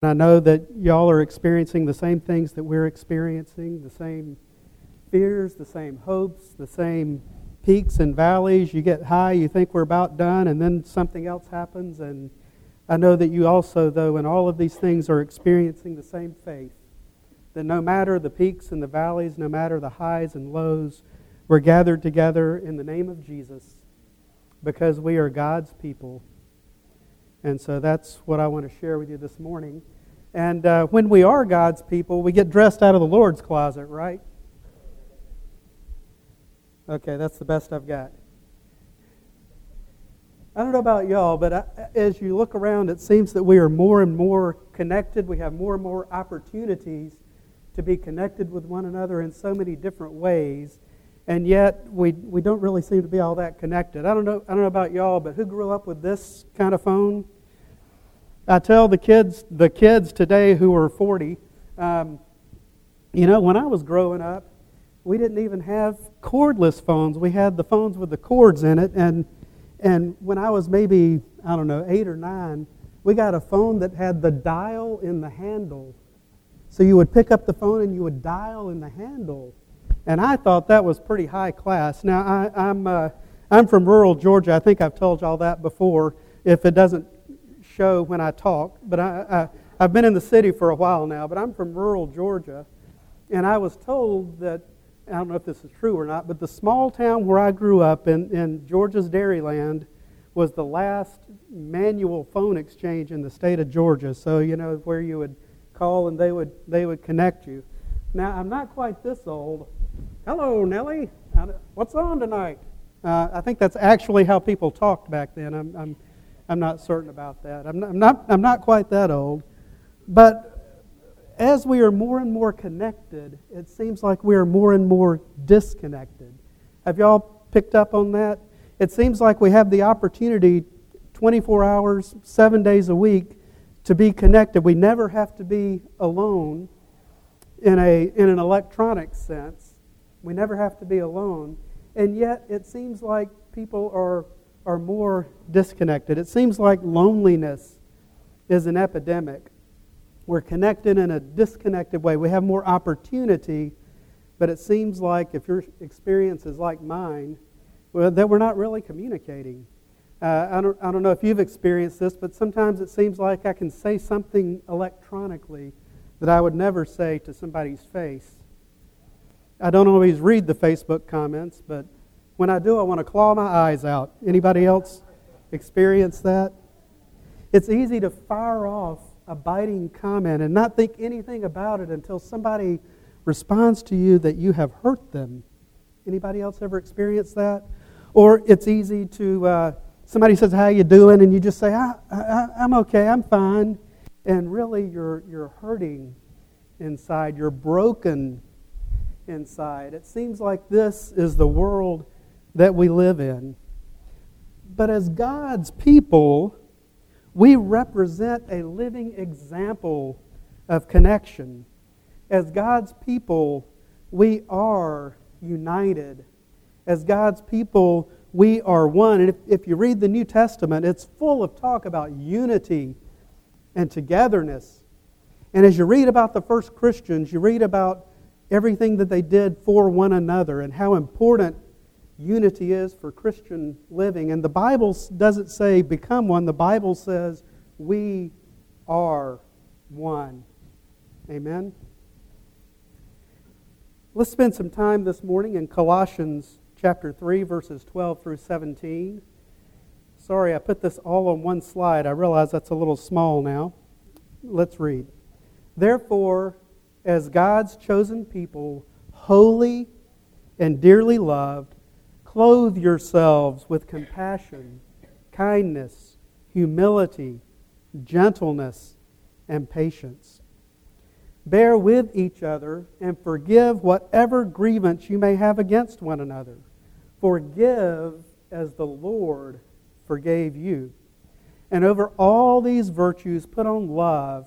I know that y'all are experiencing the same things that we're experiencing, the same fears, the same hopes, the same peaks and valleys. You get high, you think we're about done, and then something else happens. And I know that you also, though, in all of these things, are experiencing the same faith. That no matter the peaks and the valleys, no matter the highs and lows, we're gathered together in the name of Jesus because we are God's people and so that's what I want to share with you this morning. And uh, when we are God's people, we get dressed out of the Lord's closet, right? Okay, that's the best I've got. I don't know about y'all, but I, as you look around, it seems that we are more and more connected. We have more and more opportunities to be connected with one another in so many different ways and yet we, we don't really seem to be all that connected. I don't know, I don't know about y'all, but who grew up with this kind of phone? I tell the kids, the kids today who are 40, um, you know, when I was growing up, we didn't even have cordless phones. We had the phones with the cords in it, and and when I was maybe I don't know eight or nine, we got a phone that had the dial in the handle. So you would pick up the phone and you would dial in the handle. And I thought that was pretty high class. Now, I, I'm, uh, I'm from rural Georgia. I think I've told y'all that before, if it doesn't show when I talk. But I, I, I've been in the city for a while now, but I'm from rural Georgia. And I was told that, I don't know if this is true or not, but the small town where I grew up in, in Georgia's Dairyland was the last manual phone exchange in the state of Georgia. So, you know, where you would call and they would, they would connect you. Now, I'm not quite this old, Hello, Nellie. What's on tonight? Uh, I think that's actually how people talked back then. I'm, I'm, I'm not certain about that. I'm not, I'm, not, I'm not quite that old. But as we are more and more connected, it seems like we are more and more disconnected. Have y'all picked up on that? It seems like we have the opportunity 24 hours, seven days a week to be connected. We never have to be alone in, a, in an electronic sense we never have to be alone. And yet, it seems like people are, are more disconnected. It seems like loneliness is an epidemic. We're connected in a disconnected way. We have more opportunity, but it seems like if your experience is like mine, well, that we're not really communicating. Uh, I, don't, I don't know if you've experienced this, but sometimes it seems like I can say something electronically that I would never say to somebody's face. I don't always read the Facebook comments, but when I do, I want to claw my eyes out. Anybody else experience that? It's easy to fire off a biting comment and not think anything about it until somebody responds to you that you have hurt them. Anybody else ever experienced that? Or it's easy to uh, somebody says, "How you doing?" and you just say, I, I, "I'm okay, I'm fine," and really you're you're hurting inside. You're broken inside. It seems like this is the world that we live in. But as God's people, we represent a living example of connection. As God's people, we are united. As God's people, we are one. And if, if you read the New Testament, it's full of talk about unity and togetherness. And as you read about the first Christians, you read about everything that they did for one another and how important unity is for Christian living. And the Bible doesn't say become one, the Bible says we are one. Amen? Let's spend some time this morning in Colossians chapter 3, verses 12 through 17. Sorry, I put this all on one slide. I realize that's a little small now. Let's read. Therefore, as God's chosen people, holy and dearly loved, clothe yourselves with compassion, kindness, humility, gentleness, and patience. Bear with each other and forgive whatever grievance you may have against one another. Forgive as the Lord forgave you. And over all these virtues, put on love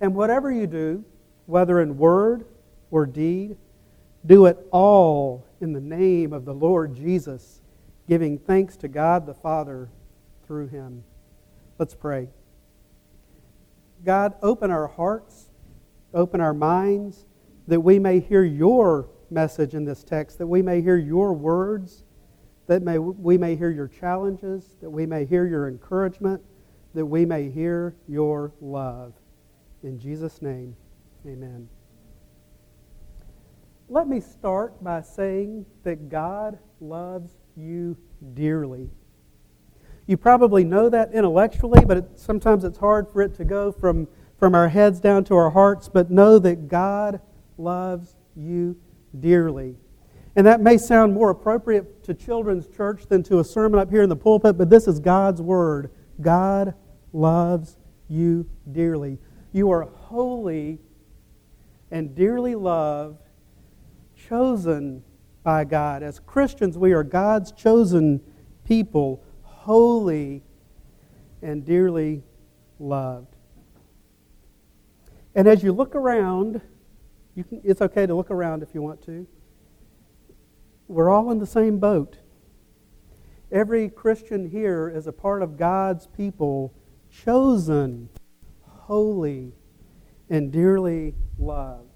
And whatever you do, whether in word or deed, do it all in the name of the Lord Jesus, giving thanks to God the Father through him. Let's pray. God, open our hearts, open our minds, that we may hear your message in this text, that we may hear your words, that may, we may hear your challenges, that we may hear your encouragement, that we may hear your love. In Jesus' name, amen. Let me start by saying that God loves you dearly. You probably know that intellectually, but it, sometimes it's hard for it to go from, from our heads down to our hearts. But know that God loves you dearly. And that may sound more appropriate to children's church than to a sermon up here in the pulpit, but this is God's word. God loves you dearly. You are holy and dearly loved, chosen by God. As Christians, we are God's chosen people, holy and dearly loved. And as you look around, you can, it's okay to look around if you want to. We're all in the same boat. Every Christian here is a part of God's people, chosen, holy, and dearly loved.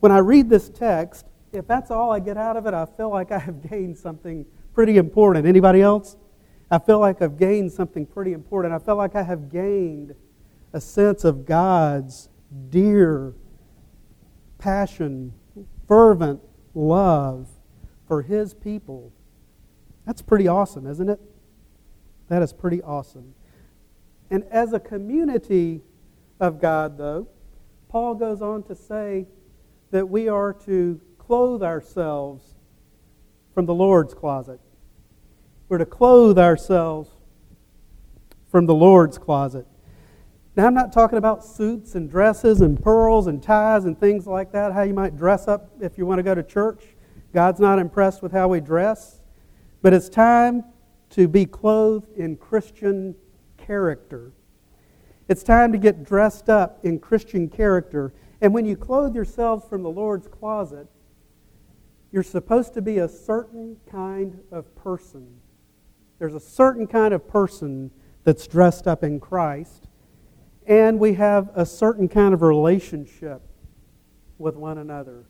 When I read this text, if that's all I get out of it, I feel like I have gained something pretty important. Anybody else? I feel like I've gained something pretty important. I feel like I have gained a sense of God's dear passion, fervent love for His people. That's pretty awesome, isn't it? That is pretty awesome. And as a community of God, though, Paul goes on to say that we are to clothe ourselves from the Lord's closet. We're to clothe ourselves from the Lord's closet. Now, I'm not talking about suits and dresses and pearls and ties and things like that, how you might dress up if you want to go to church. God's not impressed with how we dress. But it's time to be clothed in Christian character. It's time to get dressed up in Christian character. And when you clothe yourselves from the Lord's closet, you're supposed to be a certain kind of person. There's a certain kind of person that's dressed up in Christ and we have a certain kind of relationship with one another.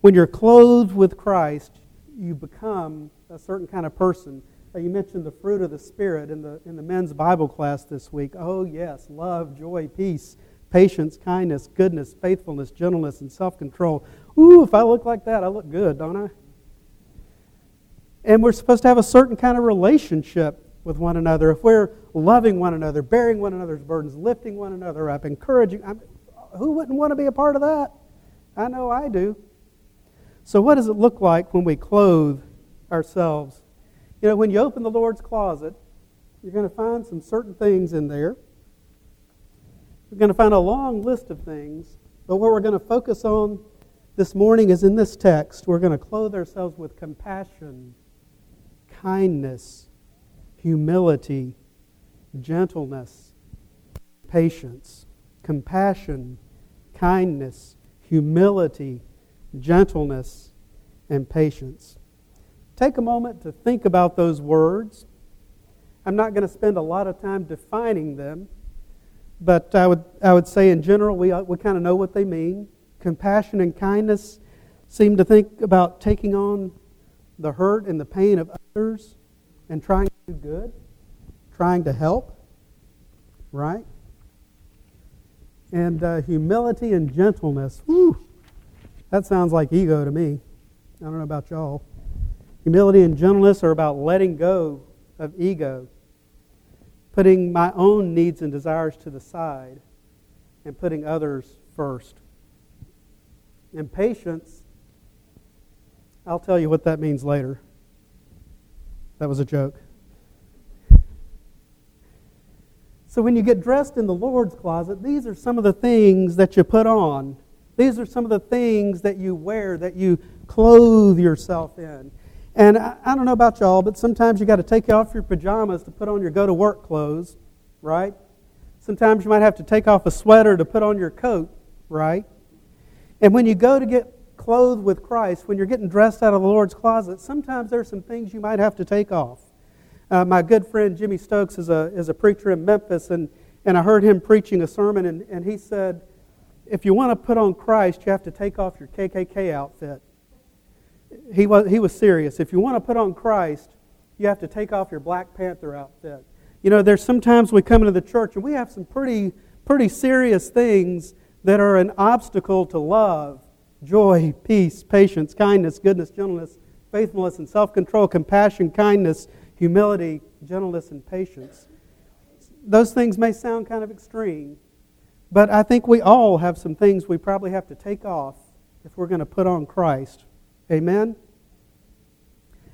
When you're clothed with Christ, you become a certain kind of person. Uh, you mentioned the fruit of the Spirit in the, in the men's Bible class this week. Oh, yes, love, joy, peace, patience, kindness, goodness, faithfulness, gentleness, and self control. Ooh, if I look like that, I look good, don't I? And we're supposed to have a certain kind of relationship with one another, if we're loving one another, bearing one another's burdens, lifting one another up, encouraging, I who wouldn't want to be a part of that? I know I do. So, what does it look like when we clothe ourselves? You know, when you open the Lord's closet, you're going to find some certain things in there. You're going to find a long list of things, but what we're going to focus on this morning is in this text. We're going to clothe ourselves with compassion, kindness, humility, gentleness, patience, compassion, kindness, humility, gentleness, and patience. Take a moment to think about those words. I'm not going to spend a lot of time defining them, but I would, I would say in general we, we kind of know what they mean. Compassion and kindness seem to think about taking on the hurt and the pain of others and trying to do good, trying to help, right? And uh, humility and gentleness. Whew, that sounds like ego to me. I don't know about y'all. Humility and gentleness are about letting go of ego, putting my own needs and desires to the side, and putting others first. And patience, I'll tell you what that means later. That was a joke. So when you get dressed in the Lord's closet, these are some of the things that you put on. These are some of the things that you wear, that you clothe yourself in. And I, I don't know about y'all, but sometimes you got to take off your pajamas to put on your go to work clothes, right? Sometimes you might have to take off a sweater to put on your coat, right? And when you go to get clothed with Christ, when you're getting dressed out of the Lord's closet, sometimes there's some things you might have to take off. Uh, my good friend Jimmy Stokes is a, is a preacher in Memphis, and, and I heard him preaching a sermon, and, and he said, If you want to put on Christ, you have to take off your KKK outfit. He was, he was serious. If you want to put on Christ, you have to take off your Black Panther outfit. You know, there's sometimes we come into the church and we have some pretty, pretty serious things that are an obstacle to love, joy, peace, patience, kindness, goodness, gentleness, faithfulness, and self control, compassion, kindness, humility, gentleness, and patience. Those things may sound kind of extreme, but I think we all have some things we probably have to take off if we're going to put on Christ. Amen?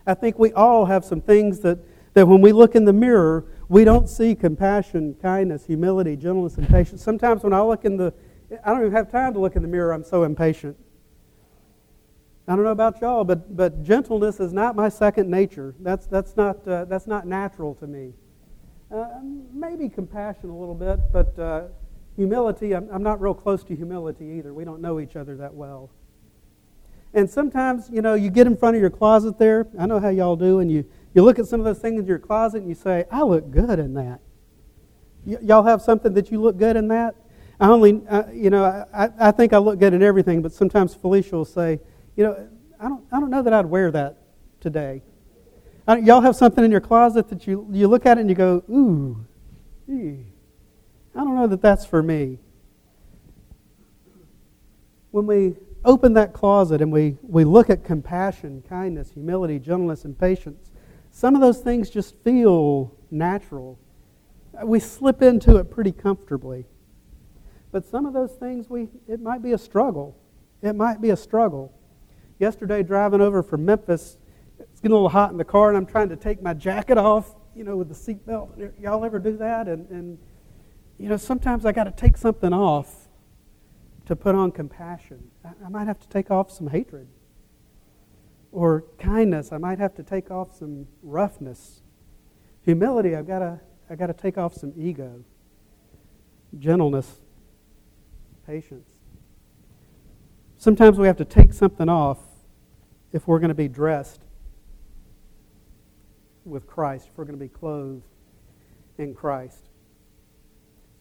I think we all have some things that, that when we look in the mirror, we don't see compassion, kindness, humility, gentleness, and patience. Sometimes when I look in the, I don't even have time to look in the mirror, I'm so impatient. I don't know about y'all, but, but gentleness is not my second nature. That's, that's, not, uh, that's not natural to me. Uh, maybe compassion a little bit, but uh, humility, I'm, I'm not real close to humility either. We don't know each other that well. And sometimes, you know, you get in front of your closet there. I know how y'all do, and you, you look at some of those things in your closet and you say, I look good in that. Y- y'all have something that you look good in that? I only, uh, you know, I, I think I look good in everything, but sometimes Felicia will say, you know, I don't, I don't know that I'd wear that today. y'all have something in your closet that you, you look at it and you go, ooh, gee, I don't know that that's for me. When we open that closet and we, we look at compassion, kindness, humility, gentleness, and patience, some of those things just feel natural. Uh, we slip into it pretty comfortably. But some of those things, we, it might be a struggle. It might be a struggle yesterday driving over from Memphis, it's getting a little hot in the car, and I'm trying to take my jacket off, you know, with the seatbelt. Y'all ever do that? And, and you know, sometimes I got to take something off to put on compassion. I, might have to take off some hatred or kindness. I might have to take off some roughness. Humility, I've got to, I've got to take off some ego. Gentleness, patience. Sometimes we have to take something off if we're going to be dressed with Christ, if we're going to be clothed in Christ.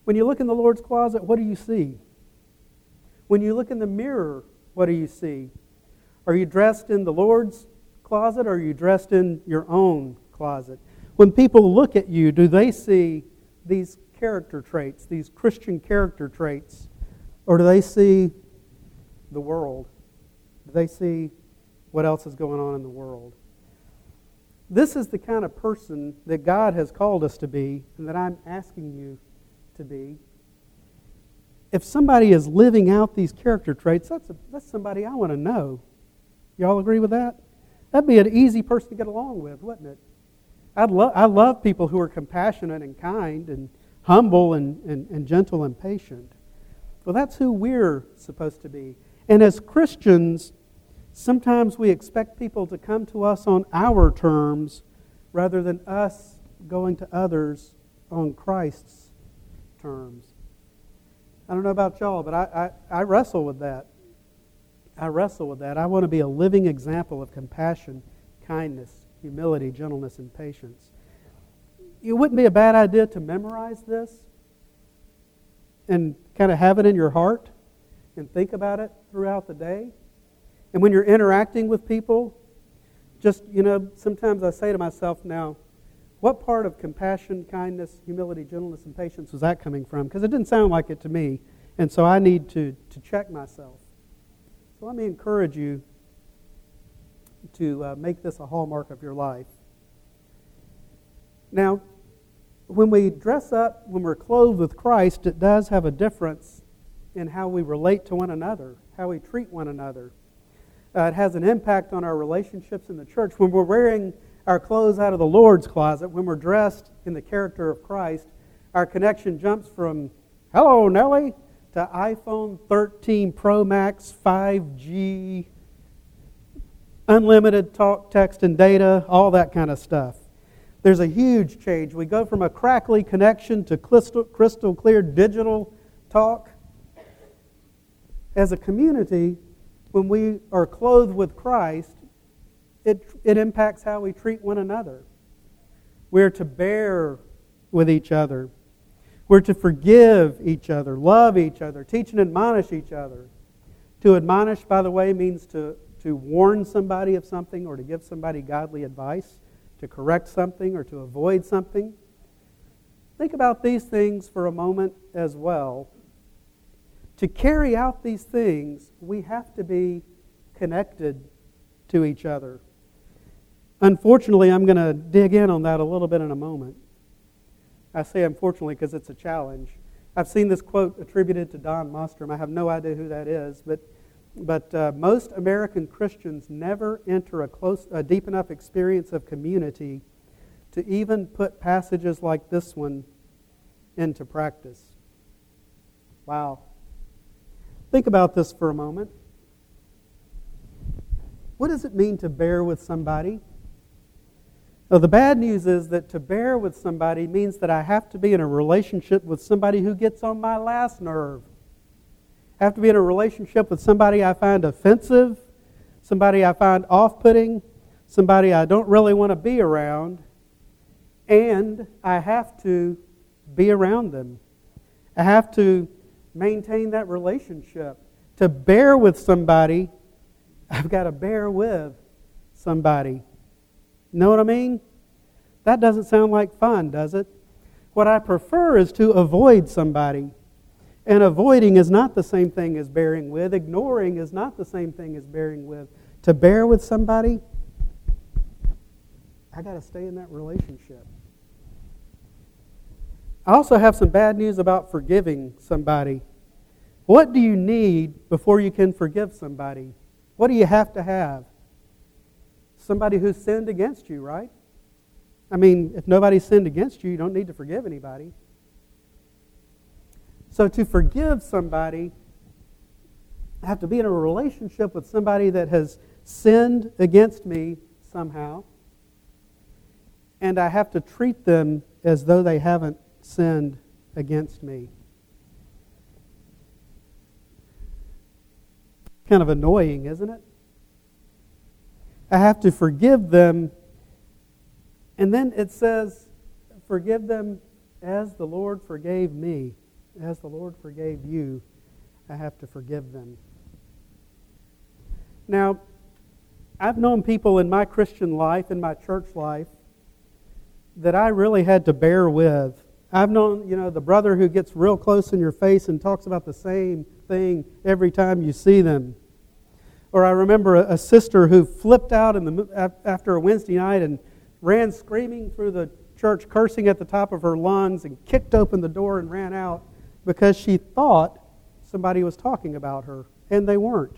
When you look in the Lord's closet, what do you see? When you look in the mirror, what do you see? Are you dressed in the Lord's closet or are you dressed in your own closet? When people look at you, do they see these character traits, these Christian character traits, or do they see the world? Do they see what else is going on in the world? This is the kind of person that God has called us to be and that I'm asking you to be. If somebody is living out these character traits, that's, a, that's somebody I want to know. Y'all agree with that? That'd be an easy person to get along with, wouldn't it? I'd lo- I love people who are compassionate and kind and humble and, and, and gentle and patient. Well, that's who we're supposed to be. And as Christians, sometimes we expect people to come to us on our terms rather than us going to others on Christ's terms. I don't know about y'all, but I, I, I wrestle with that. I wrestle with that. I want to be a living example of compassion, kindness, humility, gentleness, and patience. It wouldn't be a bad idea to memorize this and kind of have it in your heart and think about it throughout the day. And when you're interacting with people, just, you know, sometimes I say to myself now, what part of compassion, kindness, humility, gentleness, and patience was that coming from? Because it didn't sound like it to me. And so I need to, to check myself. So let me encourage you to uh, make this a hallmark of your life. Now, when we dress up, when we're clothed with Christ, it does have a difference in how we relate to one another, how we treat one another. Uh, it has an impact on our relationships in the church. When we're wearing our clothes out of the Lord's closet, when we're dressed in the character of Christ, Our connection jumps from, hello, Nellie, to iPhone 13 Pro Max 5G, unlimited talk, text, and data, all that kind of stuff. There's a huge change. We go from a crackly connection to crystal, crystal clear digital talk. As a community, when we are clothed with Christ, it, it impacts how we treat one another. We're to bear with each other. We're to forgive each other, love each other, teach and admonish each other. To admonish, by the way, means to, to warn somebody of something or to give somebody godly advice, to correct something or to avoid something. Think about these things for a moment as well. To carry out these things, we have to be connected to each other. Unfortunately, I'm going to dig in on that a little bit in a moment. I say unfortunately because it's a challenge. I've seen this quote attributed to Don Mostrom. I have no idea who that is, but, but uh, most American Christians never enter a, close, a deep enough experience of community to even put passages like this one into practice. Wow. Think about this for a moment. What does it mean to bear with somebody? Now, the bad news is that to bear with somebody means that I have to be in a relationship with somebody who gets on my last nerve. I have to be in a relationship with somebody I find offensive, somebody I find off putting, somebody I don't really want to be around, and I have to be around them. I have to maintain that relationship. To bear with somebody, I've got to bear with somebody. Know what I mean? That doesn't sound like fun, does it? What I prefer is to avoid somebody. And avoiding is not the same thing as bearing with. Ignoring is not the same thing as bearing with. To bear with somebody, I got to stay in that relationship. I also have some bad news about forgiving somebody. What do you need before you can forgive somebody? What do you have to have? Somebody who's sinned against you, right? I mean, if nobody sinned against you, you don't need to forgive anybody. So to forgive somebody, I have to be in a relationship with somebody that has sinned against me somehow. And I have to treat them as though they haven't sinned against me. Kind of annoying, isn't it? I have to forgive them. And then it says, forgive them as the Lord forgave me. As the Lord forgave you, I have to forgive them. Now, I've known people in my Christian life, in my church life, that I really had to bear with. I've known, you know, the brother who gets real close in your face and talks about the same thing every time you see them. Or I remember a, a sister who flipped out in the, after a Wednesday night and ran screaming through the church, cursing at the top of her lungs, and kicked open the door and ran out because she thought somebody was talking about her, and they weren't.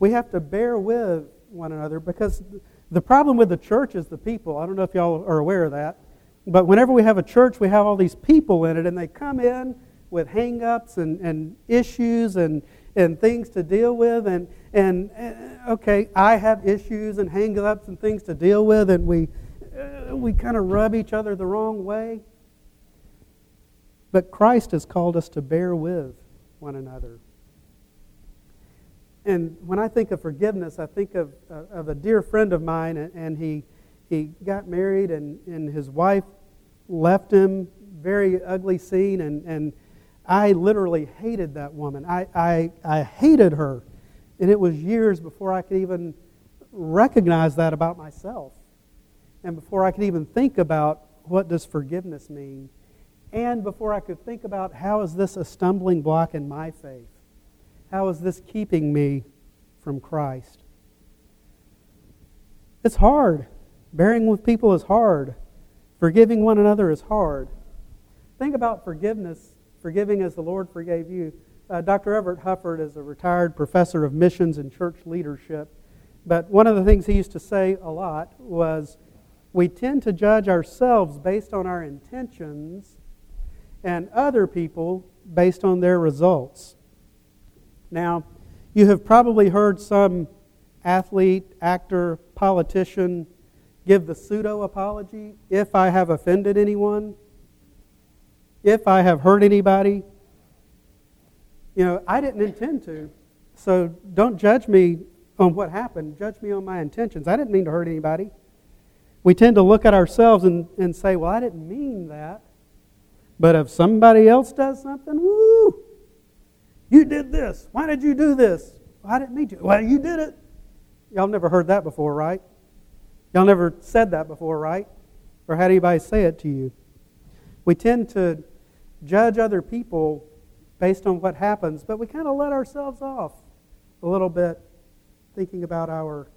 We have to bear with one another because the problem with the church is the people. I don't know if y'all are aware of that. But whenever we have a church, we have all these people in it, and they come in with hang ups and, and issues and, and things to deal with. And, and uh, okay, I have issues and hang ups and things to deal with, and we, uh, we kind of rub each other the wrong way. But Christ has called us to bear with one another. And when I think of forgiveness, I think of, uh, of a dear friend of mine, and, and he, he got married, and, and his wife left him. Very ugly scene, and, and I literally hated that woman. I, I, I hated her. And it was years before I could even recognize that about myself. And before I could even think about what does forgiveness mean. And before I could think about how is this a stumbling block in my faith? How is this keeping me from Christ? It's hard. Bearing with people is hard. Forgiving one another is hard. Think about forgiveness forgiving as the Lord forgave you. Uh, Dr. Evertt Huffard is a retired professor of missions and church leadership. But one of the things he used to say a lot was we tend to judge ourselves based on our intentions and other people based on their results. Now, you have probably heard some athlete, actor, politician give the pseudo apology if I have offended anyone, if I have hurt anybody. You know, I didn't intend to, so don't judge me on what happened. Judge me on my intentions. I didn't mean to hurt anybody. We tend to look at ourselves and, and say, well, I didn't mean that. But if somebody else does something, woo, you did this. Why did you do this? Well, I didn't mean to. Well, you did it. Y'all never heard that before, right? Y'all never said that before, right? Or had anybody say it to you? We tend to judge other people based on what happens, but we kind of let ourselves off a little bit thinking about our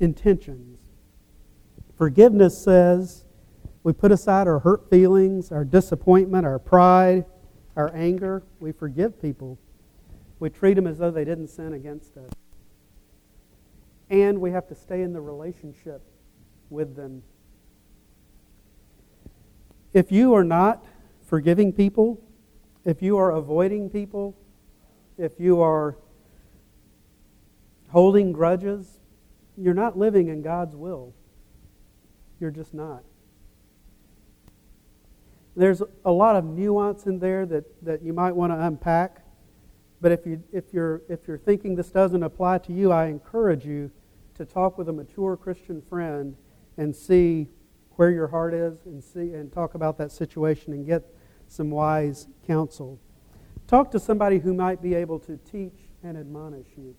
intentions. Forgiveness says we put aside our hurt feelings, our disappointment, our pride, our anger. We forgive people. We treat them as though they didn't sin against us. And we have to stay in the relationship with them. If you are not forgiving people, if you are avoiding people, if you are holding grudges, you're not living in God's will. You're just not. There's a lot of nuance in there that, that you might want to unpack. But if, you, if, you're, if you're thinking this doesn't apply to you, I encourage you to talk with a mature Christian friend and see where your heart is and see and talk about that situation and get some wise counsel. Talk to somebody who might be able to teach and admonish you.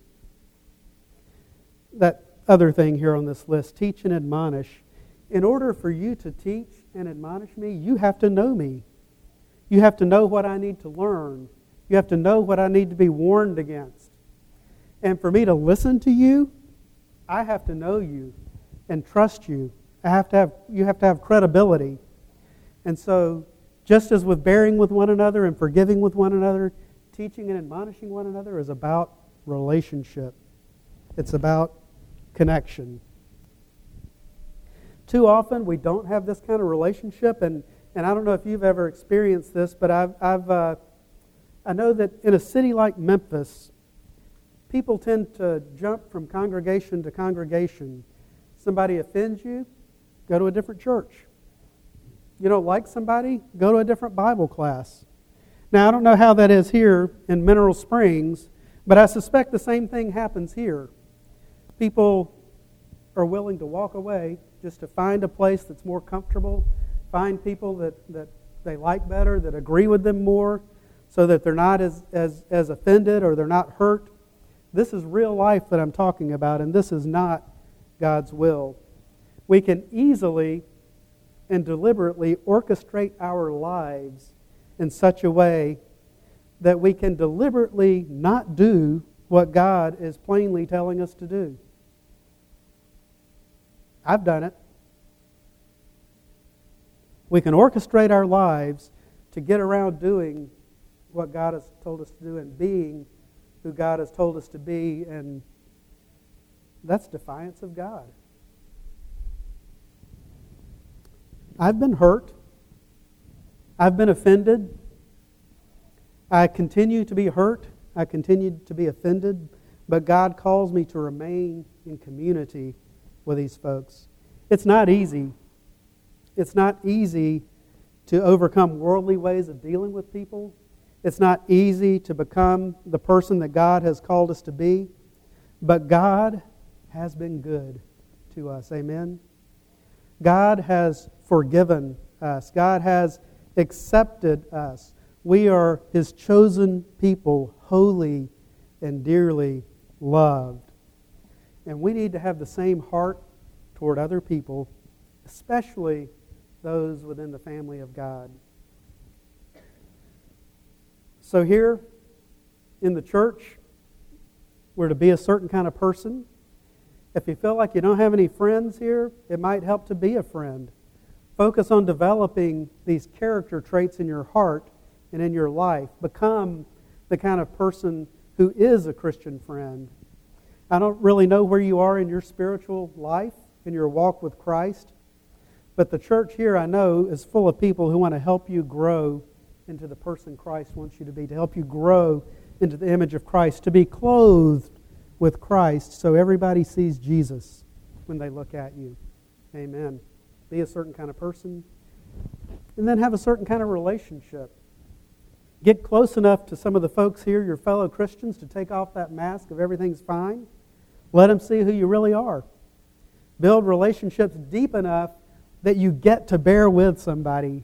That other thing here on this list, teach and admonish. In order for you to teach and admonish me, you have to know me. You have to know what I need to learn. You have to know what I need to be warned against. And for me to listen to you, I have to know you and trust you. I have to have, you have to have credibility. And so, just as with bearing with one another and forgiving with one another, teaching and admonishing one another is about relationship. It's about connection. Too often, we don't have this kind of relationship, and, and I don't know if you've ever experienced this, but I've, I've uh, I know that in a city like Memphis, people tend to jump from congregation to congregation Somebody offends you, go to a different church. You don't like somebody, go to a different Bible class. Now, I don't know how that is here in Mineral Springs, but I suspect the same thing happens here. People are willing to walk away just to find a place that's more comfortable, find people that, that they like better, that agree with them more, so that they're not as, as, as offended or they're not hurt. This is real life that I'm talking about, and this is not God's will. We can easily and deliberately orchestrate our lives in such a way that we can deliberately not do what God is plainly telling us to do. I've done it. We can orchestrate our lives to get around doing what God has told us to do and being who God has told us to be and that's defiance of God. I've been hurt. I've been offended. I continue to be hurt. I continue to be offended. But God calls me to remain in community with these folks. It's not easy. It's not easy to overcome worldly ways of dealing with people. It's not easy to become the person that God has called us to be. But God has been good to us. Amen. God has forgiven us. God has accepted us. We are His chosen people, holy and dearly loved. And we need to have the same heart toward other people, especially those within the family of God. So, here in the church, we're to be a certain kind of person. If you feel like you don't have any friends here, it might help to be a friend. Focus on developing these character traits in your heart and in your life. Become the kind of person who is a Christian friend. I don't really know where you are in your spiritual life, in your walk with Christ, But the church here, I know, is full of people who want to help you grow into the person Christ wants you to be, to help you grow into the image of Christ, to be clothed with Christ so everybody sees Jesus when they look at you. Amen. Be a certain kind of person, and then have a certain kind of relationship. Get close enough to some of the folks here, your fellow Christians, to take off that mask of everything's fine. Let them see who you really are. Build relationships deep enough that you get to bear with somebody,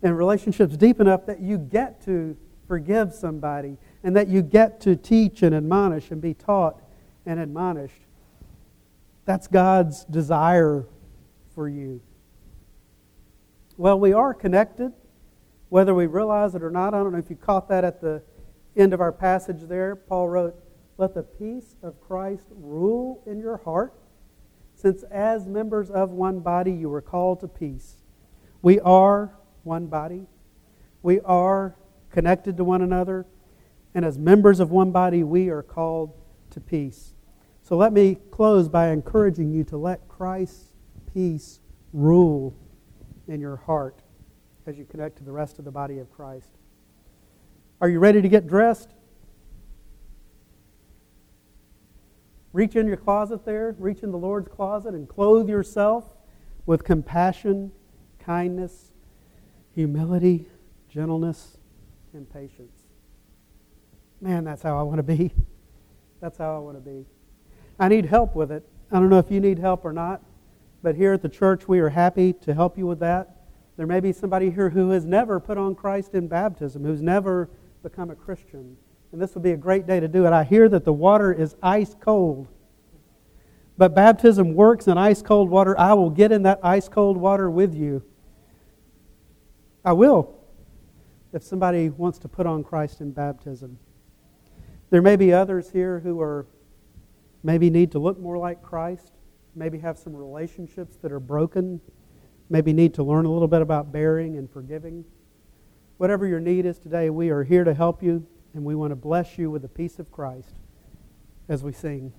and relationships deep enough that you get to forgive somebody, and that you get to teach and admonish and be taught and admonished. That's God's desire for you. Well, we are connected, whether we realize it or not. I don't know if you caught that at the end of our passage there. Paul wrote, Let the peace of Christ rule in your heart, since as members of one body you were called to peace. We are one body. We are connected to one another. And as members of one body, we are called to peace. So let me close by encouraging you to let Christ's peace rule in your heart as you connect to the rest of the body of Christ. Are you ready to get dressed? Reach in your closet there, reach in the Lord's closet, and clothe yourself with compassion, kindness, humility, gentleness, and patience. Man, that's how I want to be. That's how I want to be. I need help with it. I don't know if you need help or not, but here at the church, we are happy to help you with that. There may be somebody here who has never put on Christ in baptism, who's never become a Christian. And this would be a great day to do it. I hear that the water is ice cold. But baptism works in ice cold water. I will get in that ice cold water with you. I will, if somebody wants to put on Christ in baptism. There may be others here who are maybe need to look more like Christ, maybe have some relationships that are broken, maybe need to learn a little bit about bearing and forgiving. Whatever your need is today, we are here to help you, and we want to bless you with the peace of Christ as we sing.